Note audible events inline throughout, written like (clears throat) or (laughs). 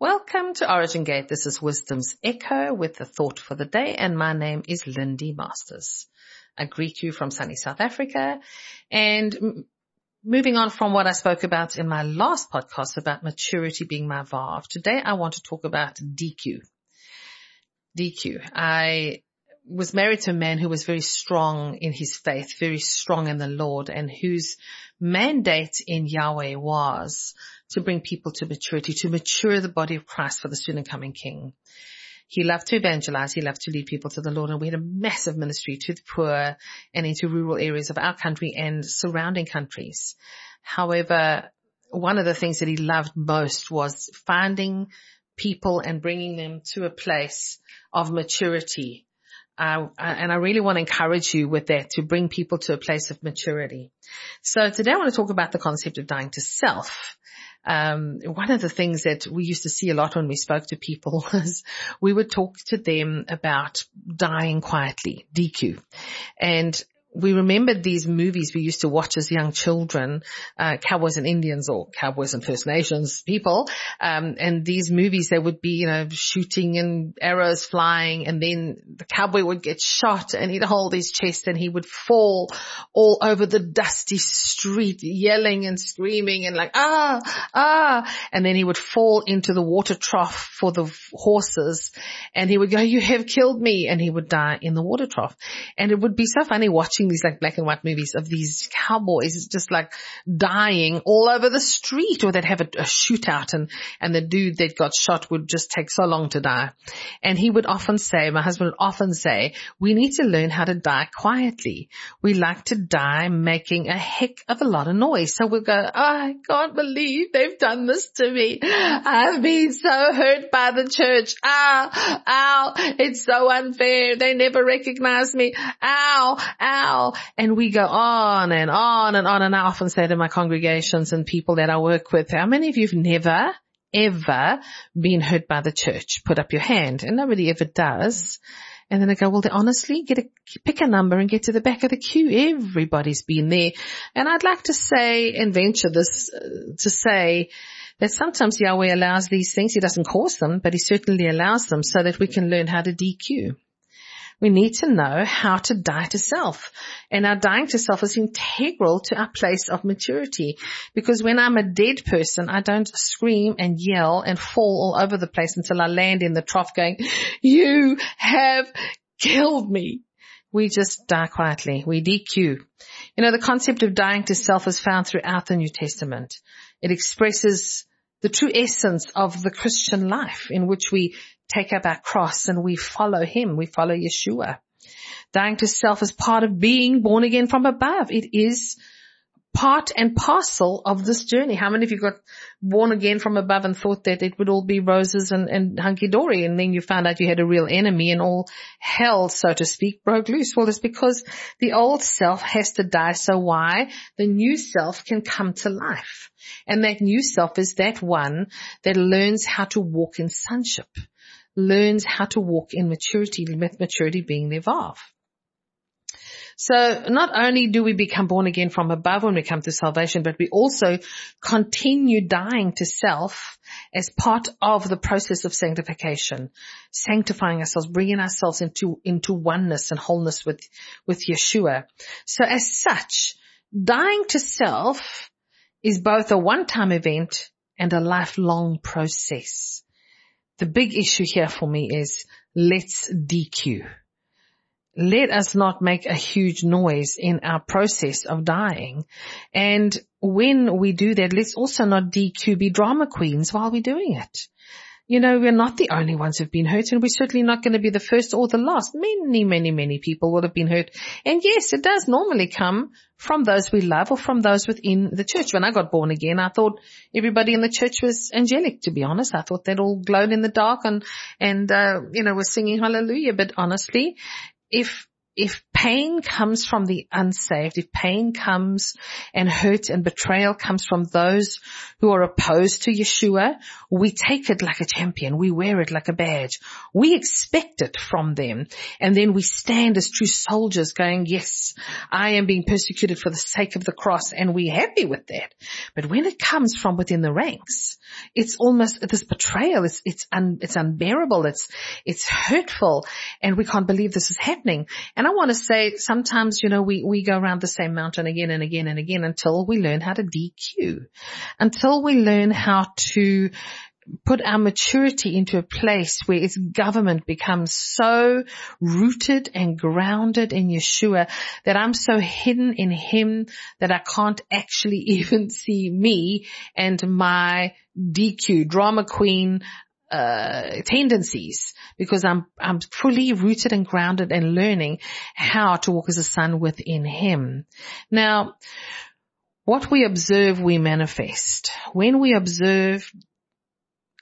Welcome to Origin Gate. This is Wisdom's Echo with the thought for the day, and my name is Lindy Masters. I greet you from sunny South Africa, and moving on from what I spoke about in my last podcast about maturity being my VAV, today I want to talk about DQ. DQ. I was married to a man who was very strong in his faith, very strong in the Lord, and whose mandate in Yahweh was to bring people to maturity, to mature the body of Christ for the soon and coming King. He loved to evangelize. He loved to lead people to the Lord. And we had a massive ministry to the poor and into rural areas of our country and surrounding countries. However, one of the things that he loved most was finding people and bringing them to a place of maturity. Uh, and I really want to encourage you with that to bring people to a place of maturity. So today I want to talk about the concept of dying to self um, one of the things that we used to see a lot when we spoke to people (laughs) was we would talk to them about dying quietly, DQ. And we remembered these movies we used to watch as young children, uh, cowboys and Indians or cowboys and First Nations people. Um, and these movies, they would be, you know, shooting and arrows flying and then the cowboy would get shot and he'd hold his chest and he would fall all over the dusty street yelling and screaming and like, ah, ah. And then he would fall into the water trough for the horses and he would go, you have killed me. And he would die in the water trough. And it would be so funny watching these like black and white movies of these cowboys just like dying all over the street or they'd have a, a shootout and, and the dude that got shot would just take so long to die. And he would often say, my husband would often say, we need to learn how to die quietly. We like to die making a heck of a lot of noise. So we'll go, oh, I can't believe they've done this to me. I've been so hurt by the church. Ow, ow, it's so unfair. They never recognize me. Ow, ow And we go on and on and on. And I often say to my congregations and people that I work with, how many of you have never ever been hurt by the church? Put up your hand. And nobody ever does. And then I go, well, honestly, get a, pick a number and get to the back of the queue. Everybody's been there. And I'd like to say and venture this uh, to say that sometimes Yahweh allows these things. He doesn't cause them, but he certainly allows them so that we can learn how to DQ. We need to know how to die to self. And our dying to self is integral to our place of maturity. Because when I'm a dead person, I don't scream and yell and fall all over the place until I land in the trough going, you have killed me. We just die quietly. We DQ. You know, the concept of dying to self is found throughout the New Testament. It expresses the true essence of the Christian life in which we take up our cross and we follow him. We follow Yeshua. Dying to self is part of being born again from above. It is part and parcel of this journey. How many of you got born again from above and thought that it would all be roses and, and hunky-dory and then you found out you had a real enemy and all hell, so to speak, broke loose? Well, it's because the old self has to die. So why? The new self can come to life. And that new self is that one that learns how to walk in sonship learns how to walk in maturity, with maturity being their vav. So not only do we become born again from above when we come to salvation, but we also continue dying to self as part of the process of sanctification, sanctifying ourselves, bringing ourselves into, into oneness and wholeness with, with Yeshua. So as such, dying to self is both a one-time event and a lifelong process. The big issue here for me is let's DQ. Let us not make a huge noise in our process of dying. And when we do that, let's also not DQ be drama queens while we're doing it you know, we're not the only ones who've been hurt and we're certainly not going to be the first or the last. Many, many, many people would have been hurt. And yes, it does normally come from those we love or from those within the church. When I got born again, I thought everybody in the church was angelic, to be honest. I thought they'd all glowed in the dark and, and, uh, you know, was singing hallelujah. But honestly, if, if pain comes from the unsaved, if pain comes and hurt and betrayal comes from those who are opposed to Yeshua, we take it like a champion. We wear it like a badge. We expect it from them. And then we stand as true soldiers going, yes, I am being persecuted for the sake of the cross and we're happy with that. But when it comes from within the ranks, it's almost this betrayal. It's, it's, un, it's unbearable. It's, it's hurtful and we can't believe this is happening. And I want to say sometimes, you know, we, we go around the same mountain again and again and again until we learn how to DQ, until we learn how to put our maturity into a place where its government becomes so rooted and grounded in Yeshua that I'm so hidden in Him that I can't actually (laughs) even see me and my DQ, drama queen, uh, tendencies because I'm, I'm fully rooted and grounded and learning how to walk as a son within him. Now, what we observe, we manifest. When we observe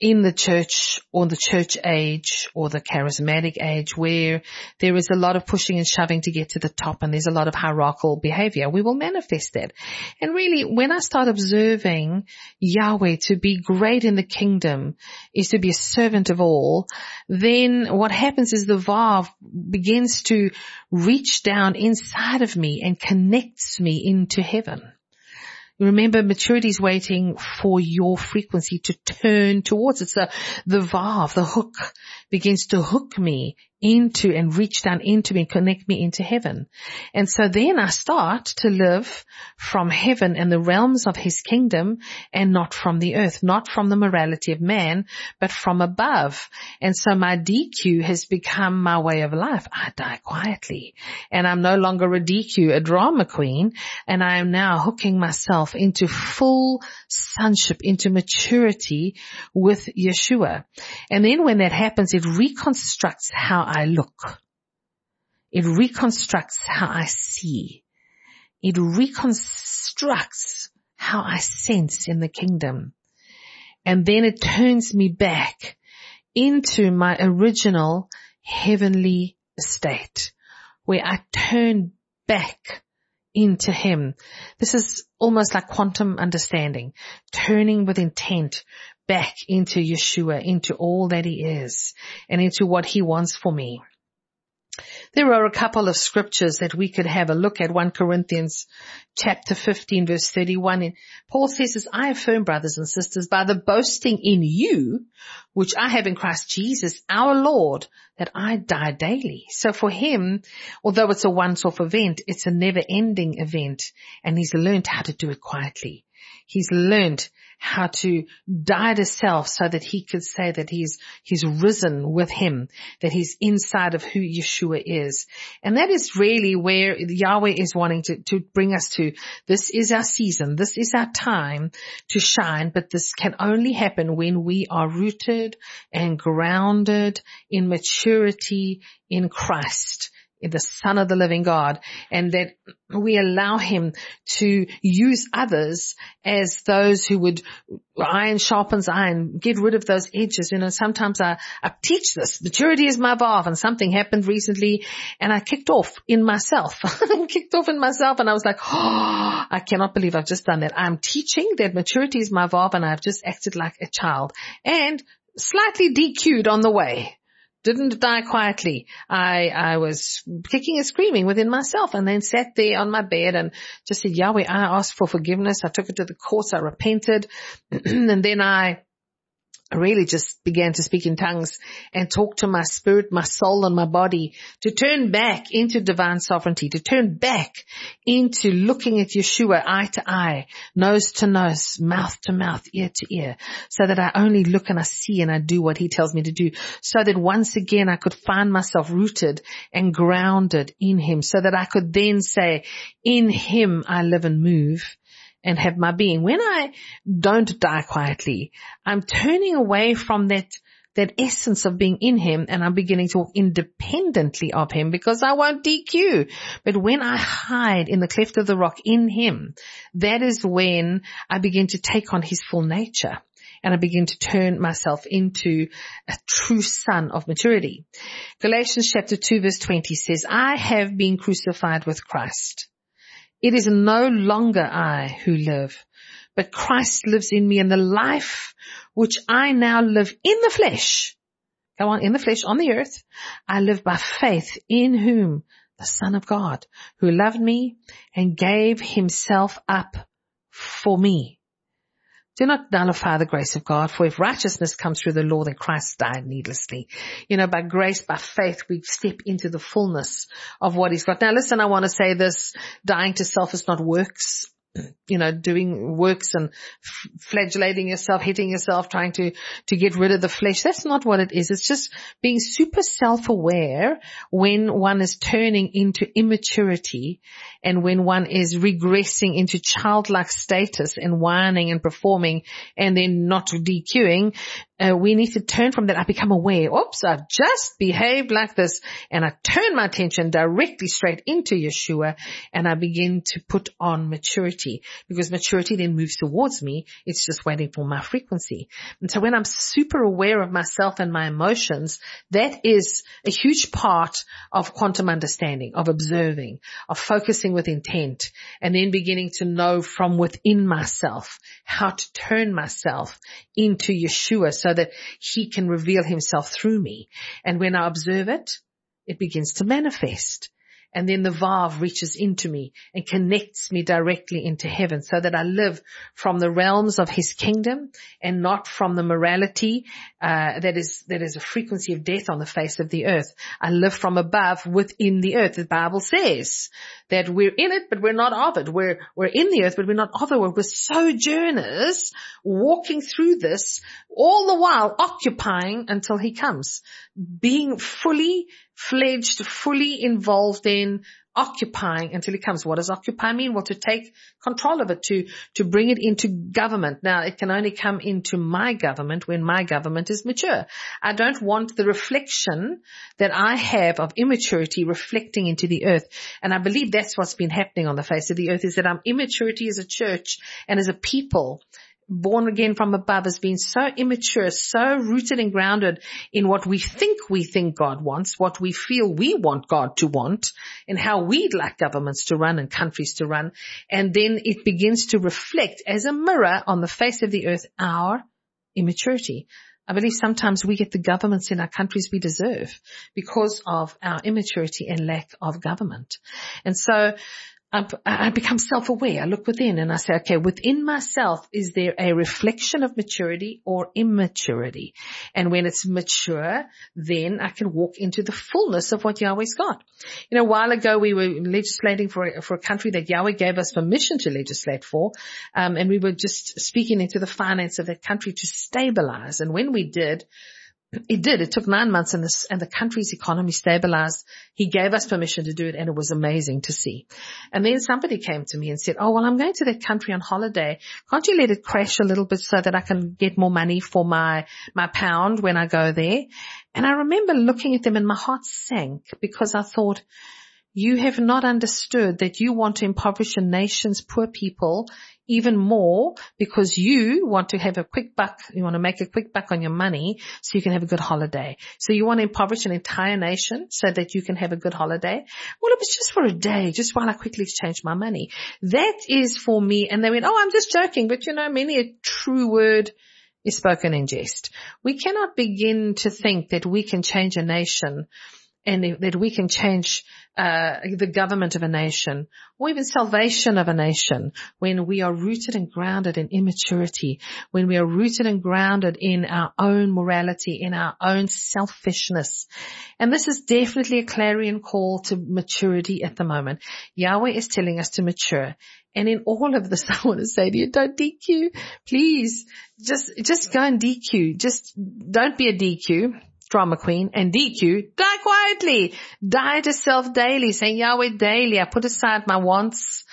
in the church or the church age or the charismatic age where there is a lot of pushing and shoving to get to the top and there's a lot of hierarchical behavior, we will manifest that. And really, when I start observing Yahweh to be great in the kingdom is to be a servant of all, then what happens is the Vav begins to reach down inside of me and connects me into heaven. Remember, maturity is waiting for your frequency to turn towards it. So the vav, the hook, begins to hook me into and reach down into me, and connect me into heaven. And so then I start to live from heaven and the realms of his kingdom and not from the earth, not from the morality of man, but from above. And so my DQ has become my way of life. I die quietly and I'm no longer a DQ, a drama queen, and I am now hooking myself into full sonship, into maturity with Yeshua. And then when that happens, it reconstructs how I look. It reconstructs how I see. It reconstructs how I sense in the kingdom. And then it turns me back into my original heavenly state where I turn back into him. This is almost like quantum understanding, turning with intent, back into Yeshua, into all that he is and into what he wants for me. There are a couple of scriptures that we could have a look at. 1 Corinthians chapter 15 verse 31. And Paul says, as I affirm brothers and sisters by the boasting in you, which I have in Christ Jesus, our Lord, that I die daily. So for him, although it's a once-off event, it's a never ending event and he's learned how to do it quietly. He's learned how to die to self so that he could say that he's, he's risen with him, that he's inside of who Yeshua is. And that is really where Yahweh is wanting to, to bring us to. This is our season. This is our time to shine, but this can only happen when we are rooted and grounded in maturity in Christ the son of the living God and that we allow him to use others as those who would iron sharpens iron, get rid of those edges. You know, sometimes I, I teach this. Maturity is my vav and something happened recently and I kicked off in myself. (laughs) kicked off in myself and I was like, oh, (gasps) I cannot believe I've just done that. I'm teaching that maturity is my vav and I've just acted like a child and slightly DQ'd on the way didn't die quietly. I, I was kicking and screaming within myself and then sat there on my bed and just said, Yahweh, I asked for forgiveness. I took it to the courts. I repented. (clears throat) and then I I really just began to speak in tongues and talk to my spirit, my soul and my body to turn back into divine sovereignty, to turn back into looking at Yeshua eye to eye, nose to nose, mouth to mouth, ear to ear, so that I only look and I see and I do what he tells me to do, so that once again I could find myself rooted and grounded in him, so that I could then say, in him I live and move and have my being. When I don't die quietly, I'm turning away from that that essence of being in him and I'm beginning to walk independently of him because I won't DQ. But when I hide in the cleft of the rock in him, that is when I begin to take on his full nature and I begin to turn myself into a true son of maturity. Galatians chapter 2 verse 20 says, I have been crucified with Christ. It is no longer I who live, but Christ lives in me and the life which I now live in the flesh. Go on, in the flesh, on the earth. I live by faith in whom the son of God who loved me and gave himself up for me. Do not nullify the grace of God, for if righteousness comes through the law, then Christ died needlessly. You know, by grace, by faith, we step into the fullness of what he's got. Now listen, I want to say this, dying to self is not works you know, doing works and flagellating yourself, hitting yourself, trying to, to get rid of the flesh. That's not what it is. It's just being super self-aware when one is turning into immaturity and when one is regressing into childlike status and whining and performing and then not DQing uh, we need to turn from that. I become aware. Oops, I've just behaved like this and I turn my attention directly straight into Yeshua and I begin to put on maturity because maturity then moves towards me. It's just waiting for my frequency. And so when I'm super aware of myself and my emotions, that is a huge part of quantum understanding, of observing, of focusing with intent and then beginning to know from within myself how to turn myself into Yeshua so that he can reveal himself through me. And when I observe it, it begins to manifest and then the Vav reaches into me and connects me directly into heaven so that I live from the realms of his kingdom and not from the morality uh, that is that is a frequency of death on the face of the earth. I live from above within the earth. The Bible says that we're in it, but we're not of it. We're we're in the earth, but we're not of it. We're sojourners walking through this all the while occupying until he comes, being fully fledged, fully involved in occupying until it comes. What does occupy mean? Well, to take control of it, to, to bring it into government. Now, it can only come into my government when my government is mature. I don't want the reflection that I have of immaturity reflecting into the earth. And I believe that's what's been happening on the face of the earth is that our immaturity as a church and as a people born again from above has been so immature, so rooted and grounded in what we think we think God wants, what we feel we want God to want, and how we'd like governments to run and countries to run. And then it begins to reflect as a mirror on the face of the earth our immaturity. I believe sometimes we get the governments in our countries we deserve because of our immaturity and lack of government. And so I become self-aware. I look within and I say, okay, within myself, is there a reflection of maturity or immaturity? And when it's mature, then I can walk into the fullness of what Yahweh's got. You know, a while ago we were legislating for a, for a country that Yahweh gave us permission to legislate for, um, and we were just speaking into the finance of that country to stabilize. And when we did, it did. It took nine months and, and the country's economy stabilized. He gave us permission to do it and it was amazing to see. And then somebody came to me and said, oh, well, I'm going to that country on holiday. Can't you let it crash a little bit so that I can get more money for my, my pound when I go there? And I remember looking at them and my heart sank because I thought, you have not understood that you want to impoverish a nation's poor people even more because you want to have a quick buck, you want to make a quick buck on your money so you can have a good holiday. So you want to impoverish an entire nation so that you can have a good holiday. Well, it was just for a day, just while I quickly exchanged my money. That is for me. And they went, Oh, I'm just joking. But you know, many a true word is spoken in jest. We cannot begin to think that we can change a nation and that we can change uh, the government of a nation or even salvation of a nation when we are rooted and grounded in immaturity, when we are rooted and grounded in our own morality, in our own selfishness. And this is definitely a clarion call to maturity at the moment. Yahweh is telling us to mature. And in all of this, (laughs) I want to say to you, don't DQ. Please just, just go and DQ. Just don't be a DQ drama queen and DQ, die quietly, die to self daily, saying Yahweh daily. I put aside my wants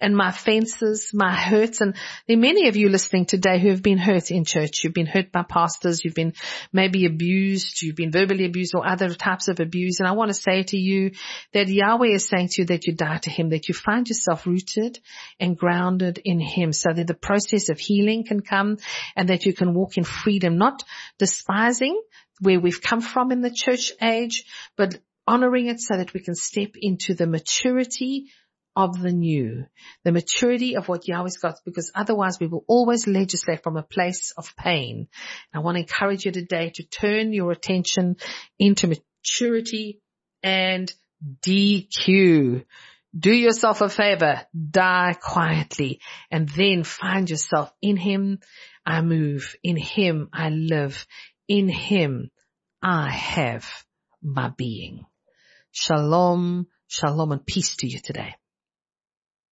and my offenses, my hurts. And there are many of you listening today who have been hurt in church. You've been hurt by pastors. You've been maybe abused. You've been verbally abused or other types of abuse. And I want to say to you that Yahweh is saying to you that you die to him, that you find yourself rooted and grounded in him so that the process of healing can come and that you can walk in freedom, not despising where we've come from in the church age, but honoring it so that we can step into the maturity of the new, the maturity of what Yahweh's got, because otherwise we will always legislate from a place of pain. I want to encourage you today to turn your attention into maturity and DQ. Do yourself a favor, die quietly, and then find yourself in Him. I move. In Him I live. In Him I have my being. Shalom, shalom and peace to you today.